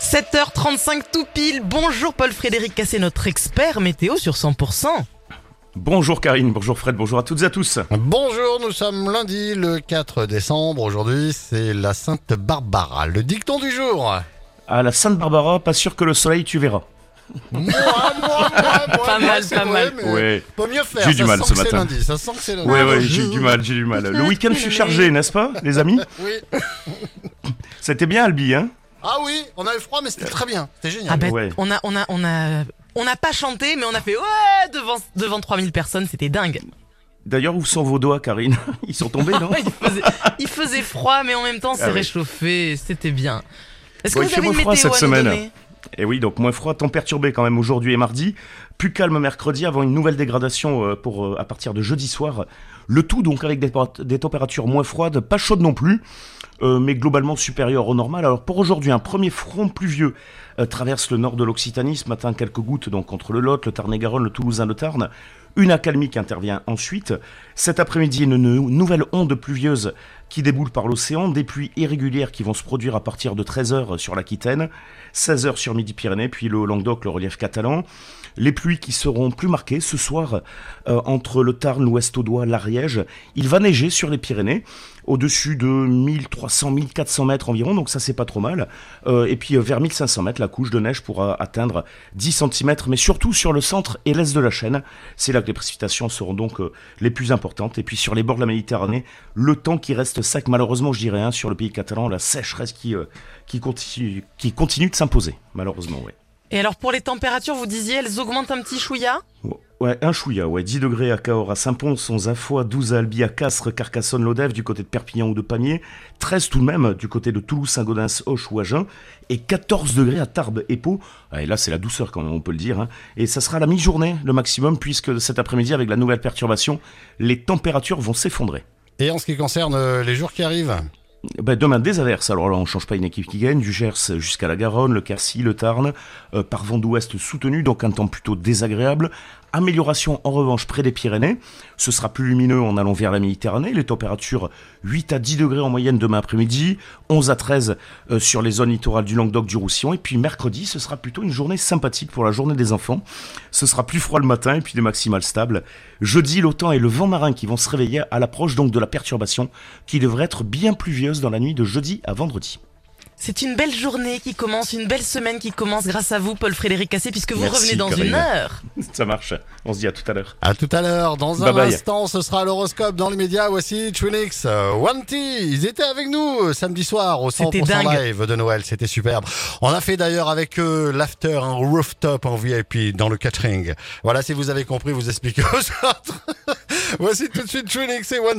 7h35 tout pile. Bonjour Paul-Frédéric Cassé, notre expert météo sur 100%. Bonjour Karine, bonjour Fred, bonjour à toutes et à tous. Bonjour, nous sommes lundi le 4 décembre. Aujourd'hui, c'est la Sainte Barbara. Le dicton du jour. À la Sainte Barbara, pas sûr que le soleil tu verras. Moi, moi, moi, moi, Pas moi, mal, pas vrai, mal. Ouais. Mieux faire. J'ai du mal ce matin. lundi, Ça sent que c'est lundi. Ouais, ouais, j'ai du mal, j'ai du mal. Le week-end fut chargé, n'est-ce pas, les amis? Oui. C'était bien Albi, hein? Ah oui, on avait froid, mais c'était très bien. C'était génial. Ah ben, Ouais. on a, on a, on a, on n'a pas chanté, mais on a fait ouais devant, devant 3000 personnes, c'était dingue. D'ailleurs, où sont vos doigts, Karine Ils sont tombés, non il, faisait, il faisait froid, mais en même temps, c'est Ah réchauffé, c'était bien. Est-ce que il vous avez une météo cette à nous semaine. donner? Et oui, donc moins froid, temps perturbé quand même aujourd'hui et mardi. Plus calme mercredi avant une nouvelle dégradation euh, pour euh, à partir de jeudi soir. Le tout donc avec des, températures moins froides, pas chaudes non plus, euh, mais globalement supérieures au normal. Alors pour aujourd'hui, un premier front pluvieux traverse le nord de l'Occitanie. Ce matin, quelques gouttes donc entre le Lot, le Tarn-et-Garonne, le Toulousain, le Tarn. Une accalmie qui intervient ensuite. Cet après-midi, une, nou- nouvelle onde pluvieuse qui déboule par l'océan, des pluies irrégulières qui vont se produire à partir de 13h sur l'Aquitaine, 16h sur Midi-Pyrénées, puis le Languedoc, le relief catalan. Les pluies qui seront plus marquées ce soir euh, entre le Tarn, l'Ouest Audois, l'Ariège. Il va neiger sur les Pyrénées, au-dessus de 1300-1400 mètres environ, donc ça c'est pas trop mal. Euh, et puis euh, vers 1500 mètres, la couche de neige pourra atteindre 10 cm, mais surtout sur le centre et l'est de la chaîne. C'est là que les précipitations seront donc euh, les plus importantes. Et puis sur les bords de la Méditerranée, le temps qui reste sec, malheureusement je dirais, hein, sur le pays catalan, la sécheresse qui, qui, continue, qui continue de s'imposer, malheureusement, ouais. Et alors pour les températures, vous disiez, elles augmentent un petit chouïa? Ouais, un chouïa, ouais. 10 degrés à Cahors, à Saint-Pons, 11 à Foix, 12 à Albi, à Castres, Carcassonne, Lodève, du côté de Perpignan ou de Pamiers, 13 tout de même du côté de Toulouse, Saint-Gaudens, Auch ou Agen, et 14 degrés à Tarbes et Pau. Ah, Et là, c'est la douceur quand même, on peut le dire. hein. Et ça sera la mi-journée, le maximum, puisque cet après-midi, avec la nouvelle perturbation, les températures vont s'effondrer. Et en ce qui concerne euh, les jours qui arrivent, Ben, demain, des averses. Alors là, on change pas une équipe qui gagne. Du Gers jusqu'à la Garonne, le Quercy, le Tarn, euh, par vent d'ouest soutenu, donc un temps plutôt désagréable. Amélioration en revanche près des Pyrénées. Ce sera plus lumineux en allant vers la Méditerranée. Les températures 8 à 10 degrés en moyenne demain après-midi, 11 à 13 euh, sur les zones littorales du Languedoc, du Roussillon. Et puis mercredi, ce sera plutôt une journée sympathique pour la journée des enfants. Ce sera plus froid le matin et puis des maximales stables. Jeudi, l'OTAN et le vent marin qui vont se réveiller à l'approche donc de la perturbation qui devrait être bien dans la nuit de jeudi à vendredi. C'est une belle journée qui commence, une belle semaine qui commence grâce à vous, Paul-Frédéric Cassé, puisque vous Merci, revenez dans Karine. une heure. Ça marche. On se dit à tout à l'heure. à tout à l'heure. Dans un Bye instant, ce sera l'horoscope dans les médias. Voici Twinix, euh, One T. Ils étaient avec nous euh, samedi soir au 100% C'était dingue. live de Noël. C'était superbe. On a fait d'ailleurs avec eux l'after, un rooftop en VIP dans le catering. Voilà, si vous avez compris, vous expliquez aux autres. Voici tout de suite Twinix et One